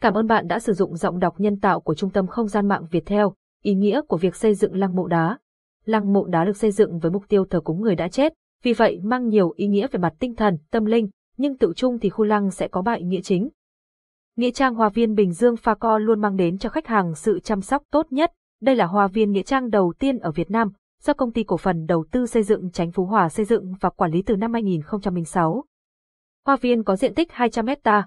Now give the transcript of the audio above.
Cảm ơn bạn đã sử dụng giọng đọc nhân tạo của Trung tâm Không gian mạng Việt Theo. Ý nghĩa của việc xây dựng lăng mộ đá. Lăng mộ đá được xây dựng với mục tiêu thờ cúng người đã chết, vì vậy mang nhiều ý nghĩa về mặt tinh thần, tâm linh, nhưng tự chung thì khu lăng sẽ có ba ý nghĩa chính. Nghĩa trang Hoa viên Bình Dương Pha Co luôn mang đến cho khách hàng sự chăm sóc tốt nhất. Đây là hoa viên nghĩa trang đầu tiên ở Việt Nam, do công ty cổ phần đầu tư xây dựng tránh Phú Hòa xây dựng và quản lý từ năm 2006. Hoa viên có diện tích 200 hecta,